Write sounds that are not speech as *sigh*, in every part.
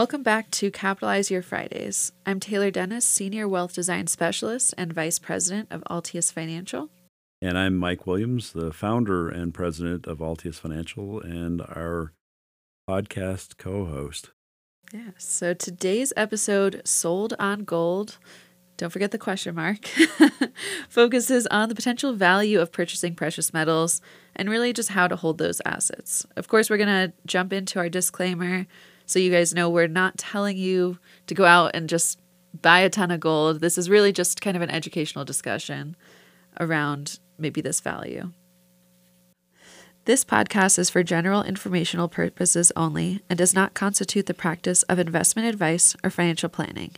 Welcome back to Capitalize Your Fridays. I'm Taylor Dennis, Senior Wealth Design Specialist and Vice President of Altius Financial. And I'm Mike Williams, the founder and president of Altius Financial and our podcast co host. Yeah, so today's episode, Sold on Gold, don't forget the question mark, *laughs* focuses on the potential value of purchasing precious metals and really just how to hold those assets. Of course, we're going to jump into our disclaimer so you guys know we're not telling you to go out and just buy a ton of gold. This is really just kind of an educational discussion around maybe this value. This podcast is for general informational purposes only and does not constitute the practice of investment advice or financial planning.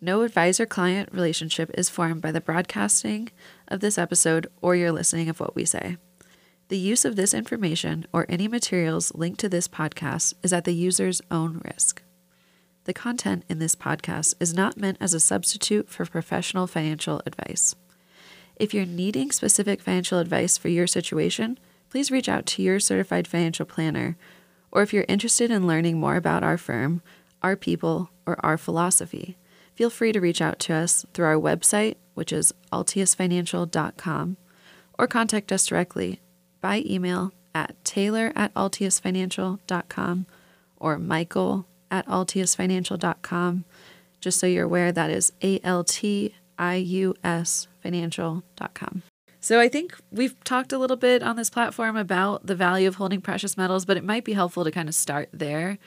No advisor client relationship is formed by the broadcasting of this episode or your listening of what we say. The use of this information or any materials linked to this podcast is at the user's own risk. The content in this podcast is not meant as a substitute for professional financial advice. If you're needing specific financial advice for your situation, please reach out to your certified financial planner, or if you're interested in learning more about our firm, our people, or our philosophy, feel free to reach out to us through our website, which is altiusfinancial.com, or contact us directly by email at taylor at altiusfinancial.com or michael at altiusfinancial.com. Just so you're aware, that is A L T I U S financial.com. So I think we've talked a little bit on this platform about the value of holding precious metals, but it might be helpful to kind of start there.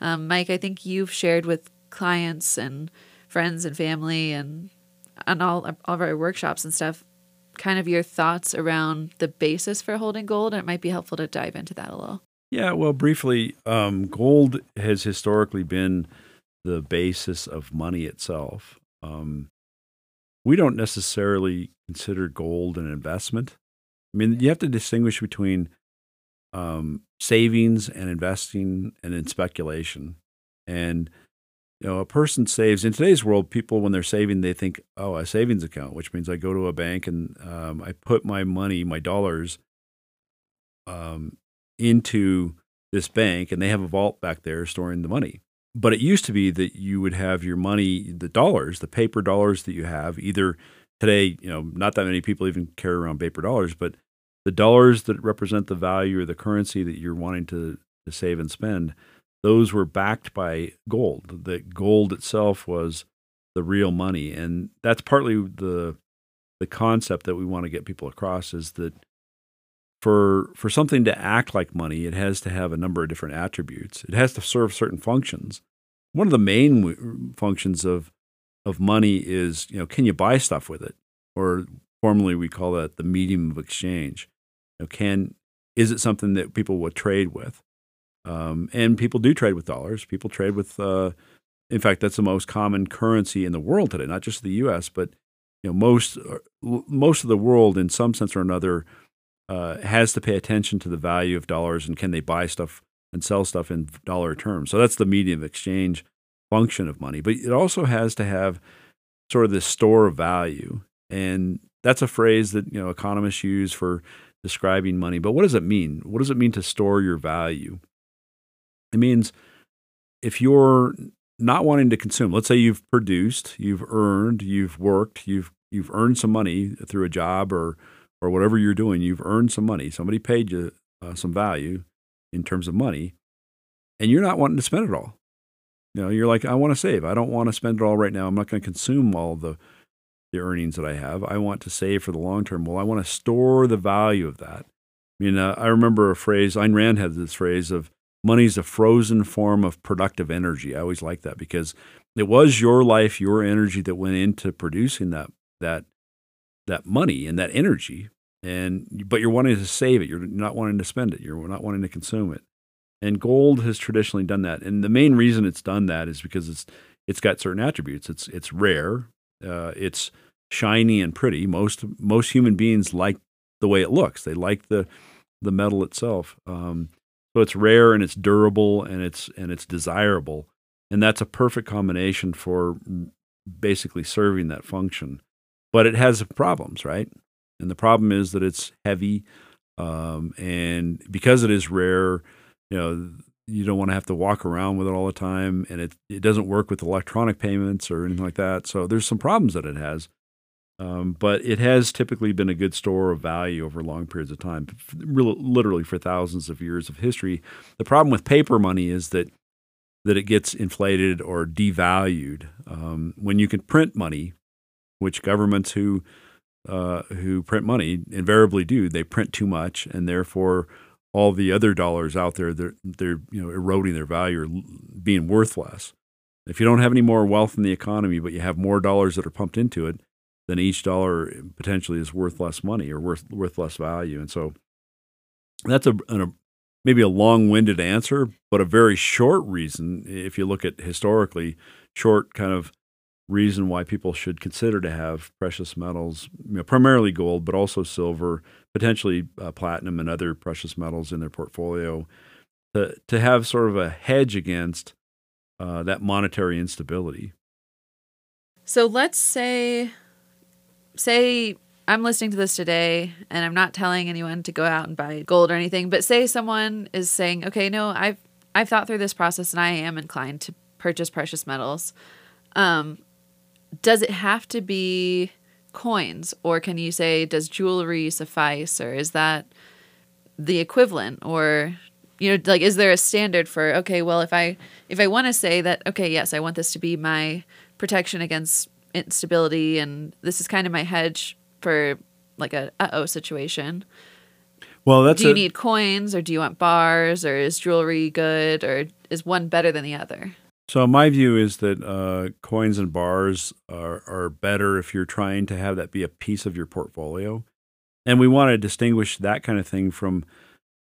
Um, Mike, I think you've shared with clients and friends and family and on all, all of our workshops and stuff kind of your thoughts around the basis for holding gold. And it might be helpful to dive into that a little. Yeah, well, briefly, um, gold has historically been the basis of money itself. Um, we don't necessarily consider gold an investment. I mean, you have to distinguish between um, savings and investing and in speculation. And you know, a person saves in today's world. People, when they're saving, they think, "Oh, a savings account," which means I go to a bank and um, I put my money, my dollars, um, into this bank, and they have a vault back there storing the money. But it used to be that you would have your money, the dollars, the paper dollars that you have. Either today, you know, not that many people even carry around paper dollars, but the dollars that represent the value or the currency that you're wanting to, to save and spend those were backed by gold. That gold itself was the real money, and that's partly the the concept that we want to get people across is that for for something to act like money, it has to have a number of different attributes. It has to serve certain functions. One of the main functions of of money is, you know, can you buy stuff with it? Or formally we call that the medium of exchange. You know, can is it something that people will trade with? Um, and people do trade with dollars. People trade with, uh, in fact, that's the most common currency in the world today, not just the U.S., but you know most uh, most of the world, in some sense or another, uh, has to pay attention to the value of dollars and can they buy stuff and sell stuff in dollar terms. So that's the medium of exchange function of money. But it also has to have sort of this store of value, and that's a phrase that you know economists use for describing money. But what does it mean? What does it mean to store your value? It means if you're not wanting to consume, let's say you've produced, you've earned, you've worked, you've you've earned some money through a job or or whatever you're doing, you've earned some money. Somebody paid you uh, some value in terms of money, and you're not wanting to spend it all. You know, you're like, I want to save. I don't want to spend it all right now. I'm not going to consume all the the earnings that I have. I want to save for the long term. Well, I want to store the value of that. I mean, uh, I remember a phrase. Ayn Rand had this phrase of money's a frozen form of productive energy. I always like that because it was your life, your energy that went into producing that that that money and that energy. And but you're wanting to save it. You're not wanting to spend it. You're not wanting to consume it. And gold has traditionally done that. And the main reason it's done that is because it's it's got certain attributes. It's it's rare. Uh, it's shiny and pretty. Most most human beings like the way it looks. They like the the metal itself. Um, so it's rare and it's durable and it's and it's desirable, and that's a perfect combination for basically serving that function. But it has problems, right? And the problem is that it's heavy, um, and because it is rare, you know, you don't want to have to walk around with it all the time, and it it doesn't work with electronic payments or anything like that. So there's some problems that it has. Um, but it has typically been a good store of value over long periods of time, really, literally for thousands of years of history. The problem with paper money is that that it gets inflated or devalued. Um, when you can print money, which governments who uh, who print money invariably do, they print too much, and therefore all the other dollars out there they're they're you know eroding their value or being worth less. If you don't have any more wealth in the economy, but you have more dollars that are pumped into it, then each dollar potentially is worth less money or worth worth less value. And so that's a, a maybe a long-winded answer, but a very short reason if you look at historically short kind of reason why people should consider to have precious metals, you know, primarily gold, but also silver, potentially uh, platinum and other precious metals in their portfolio, to to have sort of a hedge against uh, that monetary instability. So let's say, say I'm listening to this today, and I'm not telling anyone to go out and buy gold or anything. But say someone is saying, "Okay, no, I've I've thought through this process, and I am inclined to purchase precious metals." Um, does it have to be coins or can you say does jewelry suffice or is that the equivalent or you know like is there a standard for okay well if i if i want to say that okay yes i want this to be my protection against instability and this is kind of my hedge for like a uh-oh situation. Well that's do you a, need coins or do you want bars or is jewelry good or is one better than the other? So my view is that uh, coins and bars are, are better if you're trying to have that be a piece of your portfolio, and we want to distinguish that kind of thing from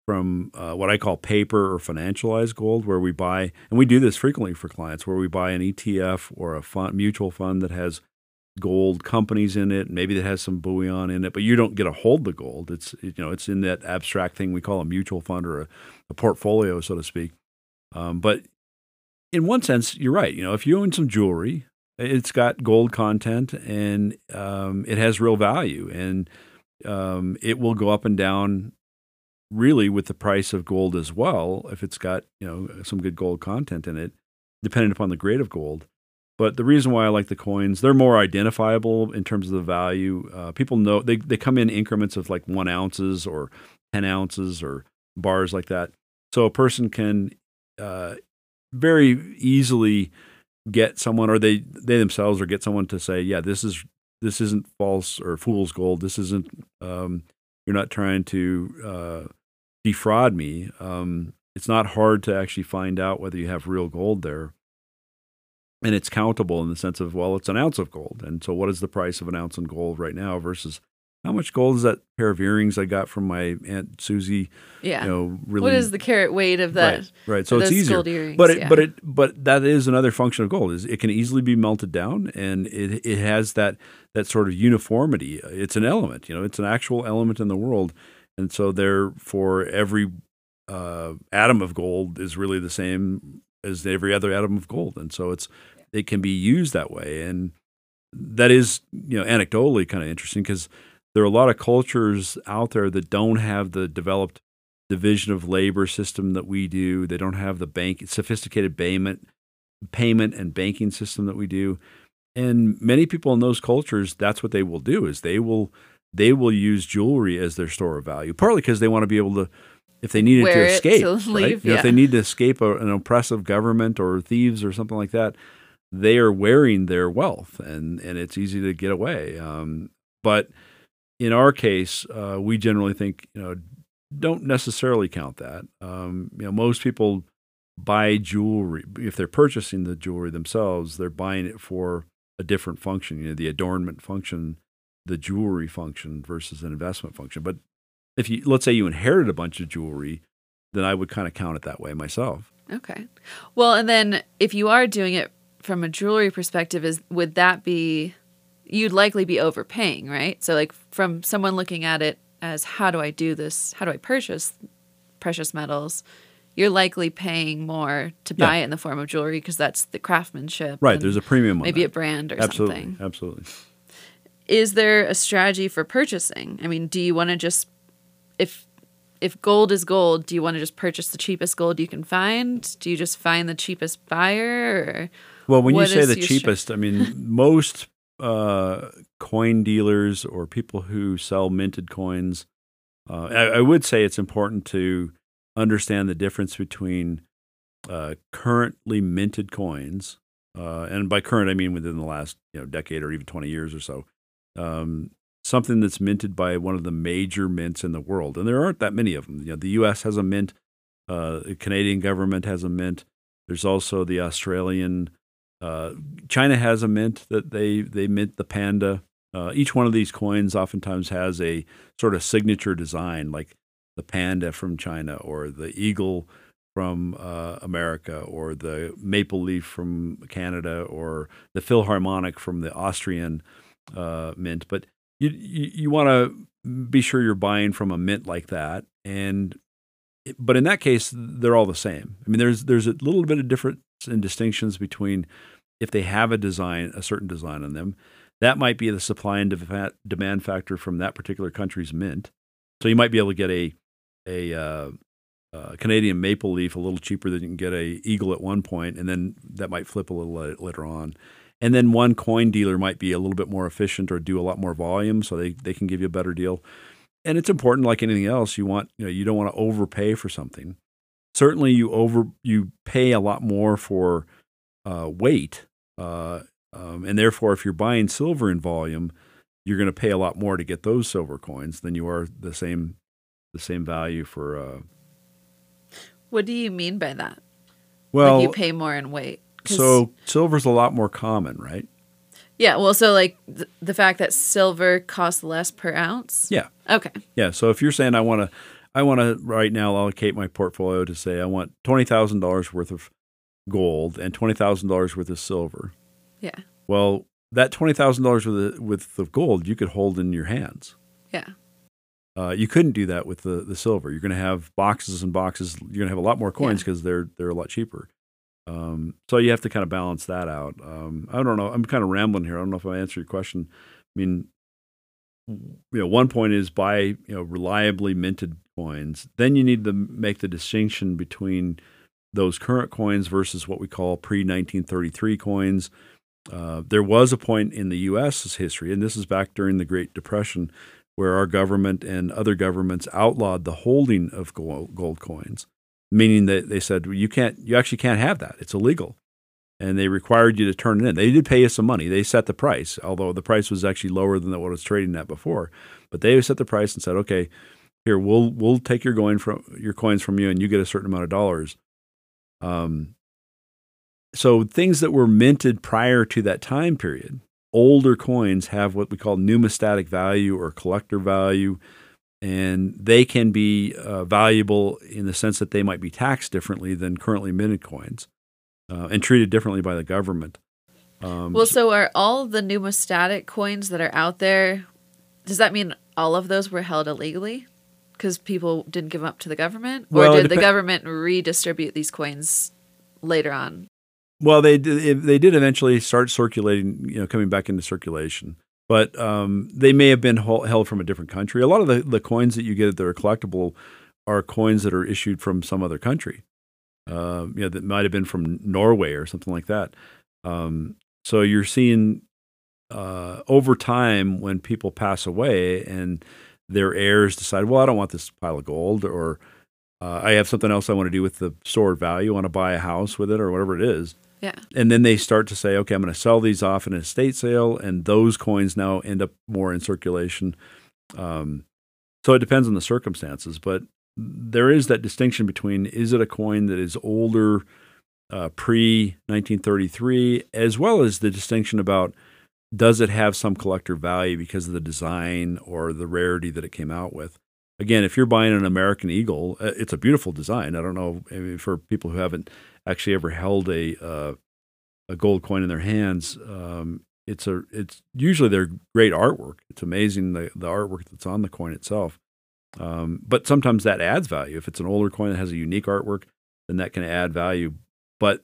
from uh, what I call paper or financialized gold, where we buy and we do this frequently for clients, where we buy an ETF or a fund, mutual fund that has gold companies in it, maybe that has some bullion in it, but you don't get to hold the gold. It's you know it's in that abstract thing we call a mutual fund or a, a portfolio, so to speak. Um, but in one sense, you're right. You know, if you own some jewelry, it's got gold content and um, it has real value, and um, it will go up and down really with the price of gold as well if it's got you know some good gold content in it, depending upon the grade of gold. But the reason why I like the coins, they're more identifiable in terms of the value. Uh, people know they, they come in increments of like one ounces or 10 ounces or bars like that. So a person can uh, very easily get someone or they they themselves or get someone to say yeah this is this isn't false or fool's gold this isn't um, you're not trying to uh, defraud me um, it's not hard to actually find out whether you have real gold there and it's countable in the sense of well it's an ounce of gold and so what is the price of an ounce in gold right now versus how much gold is that pair of earrings I got from my aunt Susie? Yeah. You know, really. What is the carat weight of that? Right. right. So it's easier. Earrings, but it, yeah. but it, but that is another function of gold. Is it can easily be melted down, and it it has that that sort of uniformity. It's an element. You know, it's an actual element in the world, and so therefore every uh, atom of gold is really the same as every other atom of gold, and so it's it can be used that way, and that is you know anecdotally kind of interesting because there are a lot of cultures out there that don't have the developed division of labor system that we do. They don't have the bank sophisticated payment payment and banking system that we do. And many people in those cultures, that's what they will do is they will they will use jewelry as their store of value. Partly because they want to be able to if they needed Wear to escape, *laughs* to right? leave, You know, yeah. if they need to escape a, an oppressive government or thieves or something like that, they are wearing their wealth, and and it's easy to get away. Um, but in our case, uh, we generally think you know don't necessarily count that. Um, you know, most people buy jewelry if they're purchasing the jewelry themselves. They're buying it for a different function. You know, the adornment function, the jewelry function versus an investment function. But if you let's say you inherited a bunch of jewelry, then I would kind of count it that way myself. Okay. Well, and then if you are doing it from a jewelry perspective, is would that be you'd likely be overpaying, right? So like from someone looking at it as how do I do this? How do I purchase precious metals? You're likely paying more to Yeah. buy it in the form of jewelry because that's the craftsmanship. Right. There's a premium on maybe that. a brand or absolutely, something. absolutely. Is there a strategy for purchasing? I mean, do you want to just if if gold is gold, do you want to just purchase the cheapest gold you can find? Do you just find the cheapest buyer? Or Well, when you say the cheapest, I mean *laughs* most uh, coin dealers or people who sell minted coins. Uh, I, I would say it's important to understand the difference between uh, currently minted coins, uh, and by current I mean within the last you know decade or even twenty years or so. Um, something that's minted by one of the major mints in the world, and there aren't that many of them. You know, the U.S. has a mint, uh, the Canadian government has a mint. There's also the Australian uh, China has a mint that they they mint the panda. Uh, each one of these coins oftentimes has a sort of signature design, like the panda from China, or the eagle from uh, America, or the maple leaf from Canada, or the Philharmonic from the Austrian uh, mint. But you you, you want to be sure you're buying from a mint like that, and but in that case, they're all the same. I mean, there's there's a little bit of difference and distinctions between if they have a design, a certain design on them. That might be the supply and deva- demand factor from that particular country's mint. So you might be able to get a a uh, uh, Canadian maple leaf a little cheaper than you can get a eagle at one point, and then that might flip a little later on. And then one coin dealer might be a little bit more efficient or do a lot more volume, so they, they can give you a better deal. And it's important, like anything else, you want you know you don't want to overpay for something. Certainly, you over you pay a lot more for uh, weight, uh, um, and therefore, if you're buying silver in volume, you're going to pay a lot more to get those silver coins than you are the same the same value for. Uh, what do you mean by that? well, like you pay more in weight. So silver's a lot more common, right? yeah, well, so like th- the fact that silver costs less per ounce. Yeah. Okay. Yeah. So if you're saying I want to, I want to right now allocate my portfolio to say I want twenty thousand dollars worth of gold and twenty thousand dollars worth of silver. Yeah. Well, that twenty thousand dollars worth of, of gold you could hold in your hands. Yeah. Uh, you couldn't do that with the, the silver. You're going to have boxes and boxes. You're going to have a lot more coins Yeah. because they're they're a lot cheaper. Um, so you have to kind of balance that out. Um, I don't know. I'm kind of rambling here. I don't know if I answered your question. I mean, you know, one point is buy you know reliably minted coins. Then you need to make the distinction between those current coins versus what we call pre 1933 coins. Uh, there was a point in the U.S.'s history, and this is back during the Great Depression, where our government and other governments outlawed the holding of gold, gold coins, meaning that they said well, you can't, you actually can't have that; it's illegal, and they required you to turn it in. They did pay you some money; they set the price, although the price was actually lower than what it was trading at before. But they set the price and said, "Okay, here we'll we'll take your going from your coins from you, and you get a certain amount of dollars." Um, so things that were minted prior to that time period, older coins have what we call numismatic value or collector value, and they can be uh, valuable in the sense that they might be taxed differently than currently minted coins uh, and treated differently by the government. Um, Well, so are all the numismatic coins that are out there? Does that mean all of those were held illegally because people didn't give them up to the government, or Well, did the government redistribute these coins later on? Well, they did, they did eventually start circulating, you know, coming back into circulation. But um, they may have been held from a different country. A lot of the, the coins that you get that are collectible are coins that are issued from some other country. Uh, you know, that might have been from Norway or something like that. Um, so you're seeing uh, over time when people pass away and their heirs decide, well, I don't want this pile of gold, or uh, I have something else I want to do with the stored value. I want to buy a house with it, or whatever it is Yeah. and then they start to say, okay, I'm going to sell these off in an estate sale, and those coins now end up more in circulation. Um, so it depends on the circumstances, but there is that distinction between is it a coin that is older, uh, pre 1933, as well as the distinction about does it have some collector value because of the design or the rarity that it came out with. Again, if you're buying an American Eagle, uh, it's a beautiful design. I don't know I mean, for people who haven't actually ever held a uh, a gold coin in their hands. Um, it's a it's usually they're great artwork. It's amazing the the artwork that's on the coin itself. Um, but sometimes that adds value. If it's an older coin that has a unique artwork, then that can add value. But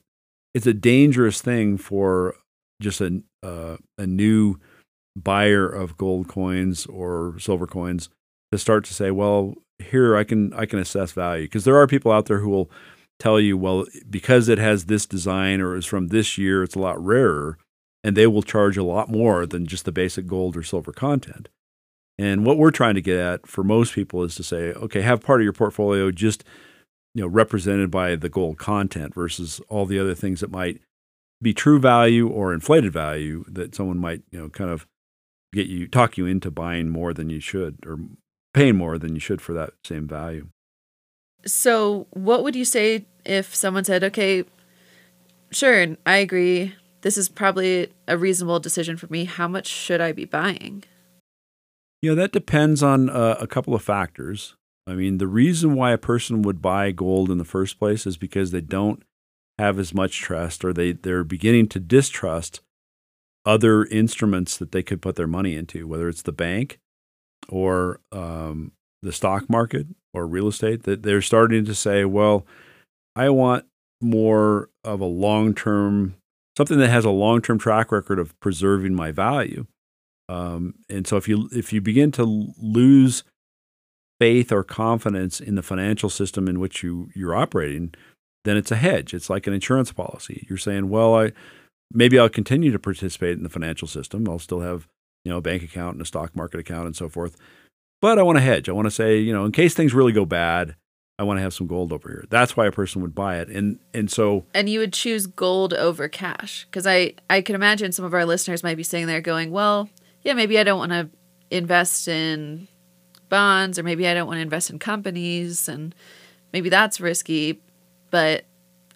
it's a dangerous thing for just a uh, a new buyer of gold coins or silver coins to start to say, well, here I can I can assess value because there are people out there who will tell you, well, because it has this design or is from this year, it's a lot rarer, and they will charge a lot more than just the basic gold or silver content. And what we're trying to get at for most people is to say, okay, have part of your portfolio just you know represented by the gold content versus all the other things that might be true value or inflated value that someone might you know kind of get you talk you into buying more than you should or paying more than you should for that same value. So, what would you say if someone said, "Okay, sure, I agree. This is probably a reasonable decision for me. How much should I be buying?" You know, that depends on uh, a couple of factors. I mean, the reason why a person would buy gold in the first place is because they don't have as much trust or they, they're beginning to distrust other instruments that they could put their money into, whether it's the bank or um, the stock market or real estate, that they're starting to say, well, I want more of a long term, something that has a long term track record of preserving my value. Um, and so if you if you begin to lose faith or confidence in the financial system in which you you're operating, then it's a hedge. It's like an insurance policy. You're saying, well, I maybe I'll continue to participate in the financial system. I'll still have you know a bank account and a stock market account and so forth. But I want to hedge. I want to say, you know, in case things really go bad, I want to have some gold over here. That's why a person would buy it. And and so And you would choose gold over cash because I I can imagine some of our listeners might be sitting there going, "Well, yeah, maybe I don't want to invest in bonds or maybe I don't want to invest in companies and maybe that's risky, but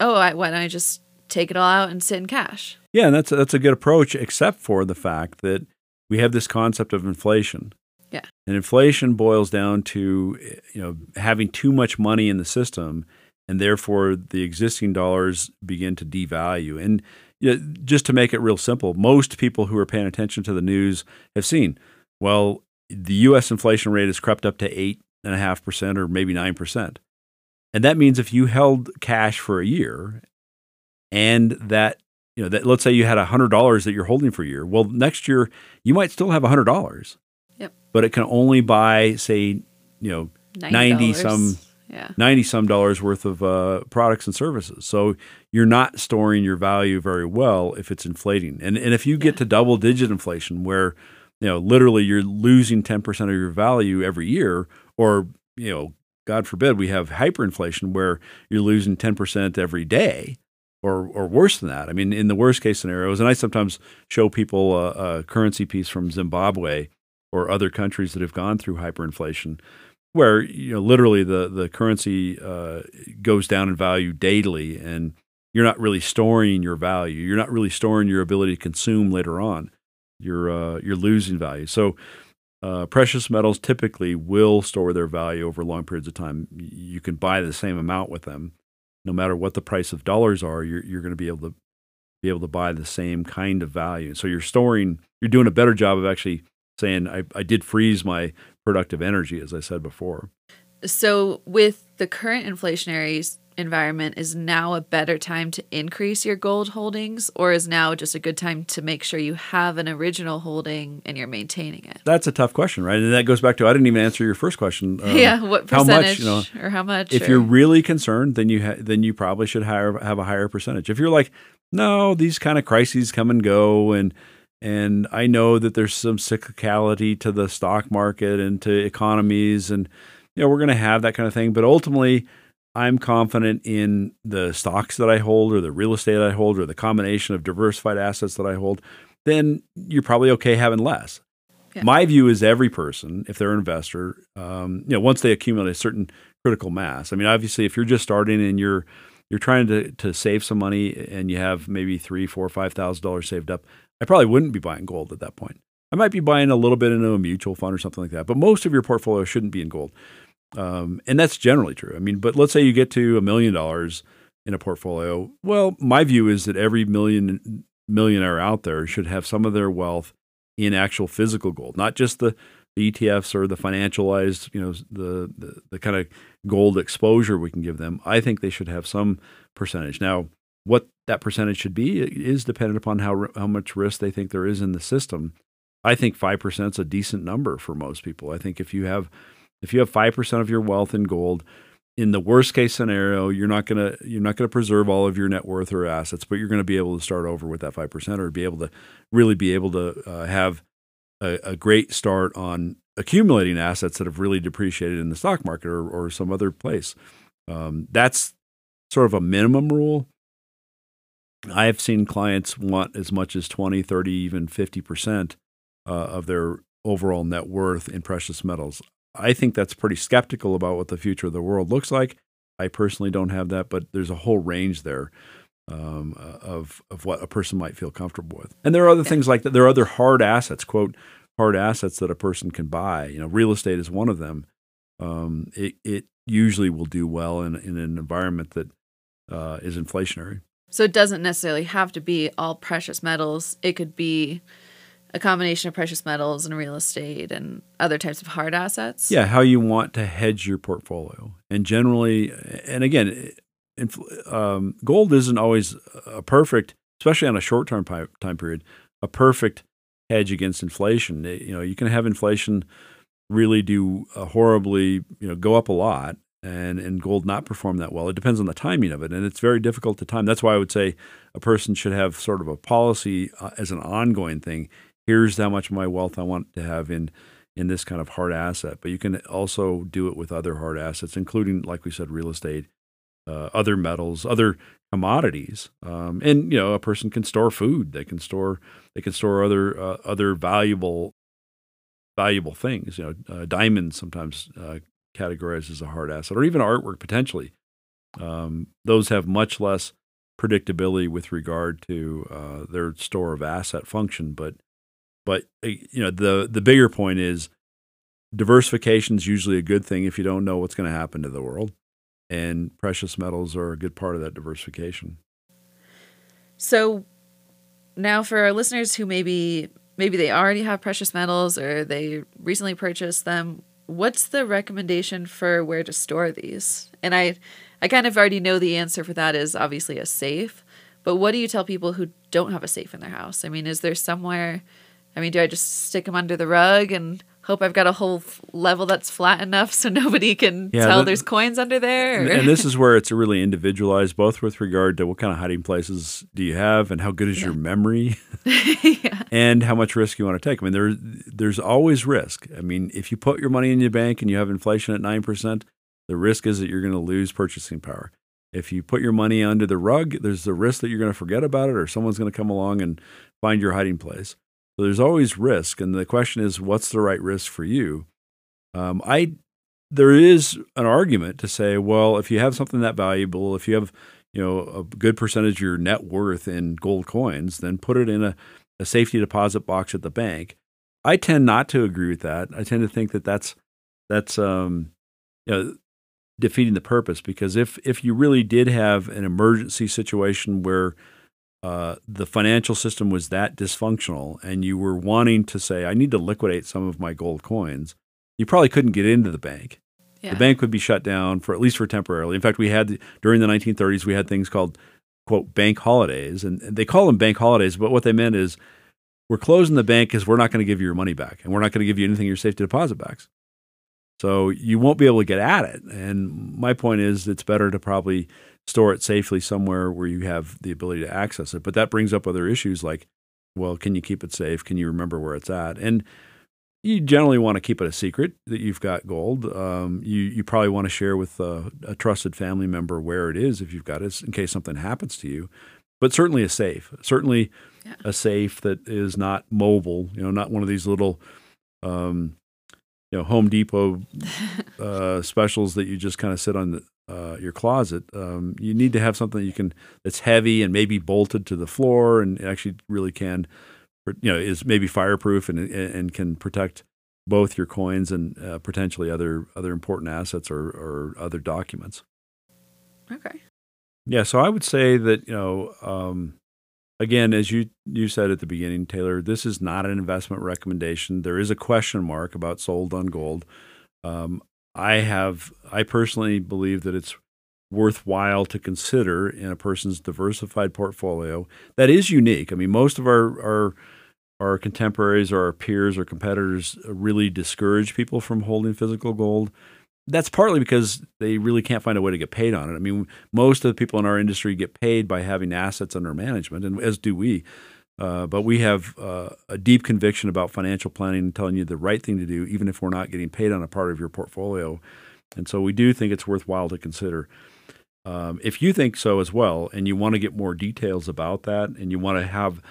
oh, I, why don't I just take it all out and sit in cash? Yeah, and that's that's a good approach, except for the fact that we have this concept of inflation. Yeah. And inflation boils down to you know having too much money in the system, and therefore the existing dollars begin to devalue. And you know, just to make it real simple, most people who are paying attention to the news have seen, well, the U.S. inflation rate has crept up to eight and a half percent or maybe nine percent, and that means if you held cash for a year, and that you know that let's say you had a hundred dollars that you're holding for a year, well, next year you might still have a hundred dollars. Yep. But it can only buy, say, you know, ninety $90. some Yeah. 90 some dollars worth of uh, products and services. So you're not storing your value very well if it's inflating. And, and if you get Yeah. to double digit inflation where, you know, literally you're losing 10% of your value every year, or, you know, God forbid we have hyperinflation where you're losing 10% every day or, or worse than that. I mean, in the worst case scenarios, and I sometimes show people a, a currency piece from Zimbabwe or other countries that have gone through hyperinflation where you know literally the the currency uh, goes down in value daily, and you're not really storing your value. You're not really storing your ability to consume later on. You're uh, you're losing value. So uh, precious metals typically will store their value over long periods of time. You can buy the same amount with them, no matter what the price of dollars are. You're you're going to be able to be able to buy the same kind of value. So you're storing. You're doing a better job of actually saying I, I did freeze my productive energy, as I said before. So, with the current inflationary environment, is now a better time to increase your gold holdings, or is now just a good time to make sure you have an original holding and you're maintaining it? That's a tough question, right? And that goes back to I didn't even answer your first question. um, yeah, what how much, percentage you know, or how much? If or- you're really concerned, then you ha- then you probably should hire, have a higher percentage. If you're like, no, these kind of crises come and go, and and I know that there's some cyclicality to the stock market and to economies, and you know we're going to have that kind of thing. But ultimately, I'm confident in the stocks that I hold, or the real estate I hold, or the combination of diversified assets that I hold. Then you're probably okay having less. Yeah. My view is every person, if they're an investor, um, you know, once they accumulate a certain critical mass. I mean, obviously, if you're just starting and you're you're trying to to save some money and you have maybe three, four, five thousand dollars saved up, I probably wouldn't be buying gold at that point. I might be buying a little bit into a mutual fund or something like that, but most of your portfolio shouldn't be in gold, um, and that's generally true. I mean, but let's say you get to a million dollars in a portfolio. Well, my view is that every million millionaire out there should have some of their wealth in actual physical gold, not just the, the ETFs or the financialized, you know, the, the, the kind of gold exposure we can give them. I think they should have some percentage. Now, what that percentage should be is dependent upon how, how much risk they think there is in the system. I think 5% is a decent number for most people. I think if you have If you have 5% of your wealth in gold, in the worst case scenario, you're not going to you're not going to preserve all of your net worth or assets, but you're going to be able to start over with that 5% or be able to really be able to uh, have a, a, great start on accumulating assets that have really depreciated in the stock market or, or some other place. Um, that's sort of a minimum rule. I have seen clients want as much as 20, 30, even 50% uh, of their overall net worth in precious metals. I think that's pretty skeptical about what the future of the world looks like. I personally don't have that, but there's a whole range there um, uh, of of what a person might feel comfortable with. And there are other things like that. There are other hard assets, quote hard assets that a person can buy. You know, real estate is one of them. Um, it it usually will do well in in an environment that uh, is inflationary. So it doesn't necessarily have to be all precious metals. It could be a combination of precious metals and real estate and other types of hard assets. Yeah, how you want to hedge your portfolio. And generally, and again, um, gold isn't always a perfect, especially on a short term time period, a perfect hedge against inflation. You know, you can have inflation really do horribly, you know, go up a lot and, and gold not perform that well. It depends on the timing of it, and it's very difficult to time. That's why I would say a person should have sort of a policy uh, as an ongoing thing here's how much of my wealth I want to have in in this kind of hard asset. But you can also do it with other hard assets, including, like we said, real estate, uh, other metals, other commodities, um, and you know, a person can store food. They can store they can store other uh, other valuable valuable things. You know, uh, diamonds sometimes uh, categorized as a hard asset, or even artwork potentially. Um, those have much less predictability with regard to uh, their store of asset function, but but uh, you know, the the bigger point is diversification is usually a good thing if you don't know what's going to happen to the world, and precious metals are a good part of that diversification. So now for our listeners who maybe maybe they already have precious metals or they recently purchased them, what's the recommendation for where to store these? And I I kind of already know the answer for that is obviously a safe. But what do you tell people who don't have a safe in their house? I mean, is there somewhere I mean, do I just stick them under the rug and hope I've got a whole level that's flat enough so *laughs* nobody can yeah, tell that, there's coins under there? Or? And this is *laughs* where it's really individualized, both with regard to what kind of hiding places do you have and how good is yeah. your memory *laughs* yeah. and how much risk you want to take. I mean, there, there's always risk. I mean, if you put your money in your bank and you have inflation at 9%, the risk is that you're going to lose purchasing power. If you put your money under the rug, there's the risk that you're going to forget about it or someone's going to come along and find your hiding place. So there's always risk, and the question is, what's the right risk for you? Um, I there is an argument to say, well, if you have something that valuable, if you have you know a good percentage of your net worth in gold coins, then put it in a, a safety deposit box at the bank. I tend not to agree with that. I tend to think that that's that's um, you know, defeating the purpose because if if you really did have an emergency situation where uh, the financial system was that dysfunctional and you were wanting to say, I need to liquidate some of my gold coins, you probably couldn't get into the bank. Yeah. The bank would be shut down for at least for temporarily. In fact, we had during the 1930s, we had things called, quote, bank holidays. And they call them bank holidays, but what they meant is we're closing the bank because we're not going to give you your money back and we're not going to give you anything in your safety deposit backs. So you won't be able to get at it. And my point is, it's better to probably store it safely somewhere where you have the ability to access it. But that brings up other issues like, well, can you keep it safe? Can you remember where it's at? And you generally want to keep it a secret that you've got gold. Um, you you probably want to share with a, a, trusted family member where it is if you've got it in case something happens to you. But certainly a safe, certainly yeah. a safe that is not mobile. You know, not one of these little um, you know Home Depot *laughs* uh, specials that you just kind of sit on the, uh, your closet. Um, you need to have something that you can that's heavy and maybe bolted to the floor and actually really can you know is maybe fireproof and and can protect both your coins and uh, potentially other other important assets or, or other documents. Okay. Yeah, so I would say that you know um, again, as you you said at the beginning, Taylor, this is not an investment recommendation. There is a question mark about sold on gold. Um, I have I personally believe that it's worthwhile to consider in a person's diversified portfolio that is unique. I mean, most of our our our contemporaries or our peers or competitors really discourage people from holding physical gold. That's partly because they really can't find a way to get paid on it. I mean, most of the people in our industry get paid by having assets under management, and as do we. Uh, but we have uh, a deep conviction about financial planning and telling you the right thing to do, even if we're not getting paid on a part of your portfolio. And so we do think it's worthwhile to consider. Um, if you think so as well, and you want to get more details about that, and you want to have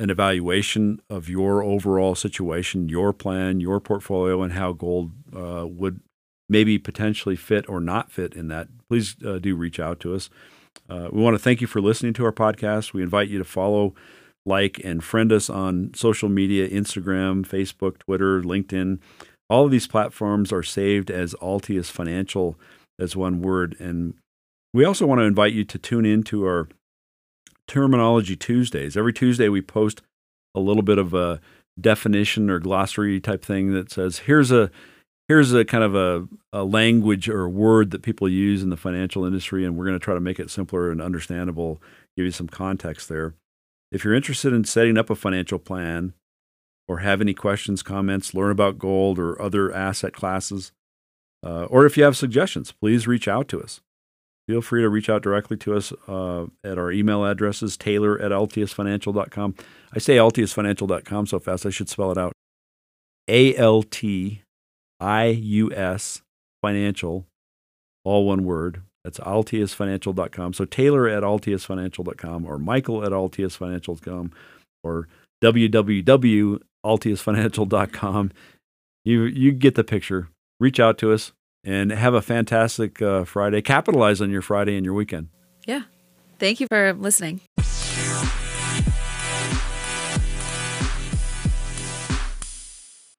an evaluation of your overall situation, your plan, your portfolio, and how gold uh, would maybe potentially fit or not fit in that, please uh, do reach out to us. Uh, we want to thank you for listening to our podcast. We invite you to follow, like, and friend us on social media Instagram, Facebook, Twitter, LinkedIn. All of these platforms are saved as Altius Financial as one word. And we also want to invite you to tune in to our Terminology Tuesdays. Every Tuesday, we post a little bit of a definition or glossary type thing that says here's a here's a kind of a, a language or word that people use in the financial industry, and we're going to try to make it simpler and understandable. Give you some context there. If you're interested in setting up a financial plan, or have any questions, comments, learn about gold or other asset classes, uh, or if you have suggestions, please reach out to us feel free to reach out directly to us uh, at our email addresses, taylor at altiusfinancial.com. I say altiusfinancial.com so fast I should spell it out. A L T I U S financial, all one word. That's altiusfinancial.com. So Taylor at altiusfinancial.com or Michael at altiusfinancial.com or www.altiusfinancial.com. You, you get the picture. Reach out to us and have a fantastic uh, Friday. Capitalize on your Friday and your weekend. Yeah. Thank you for listening.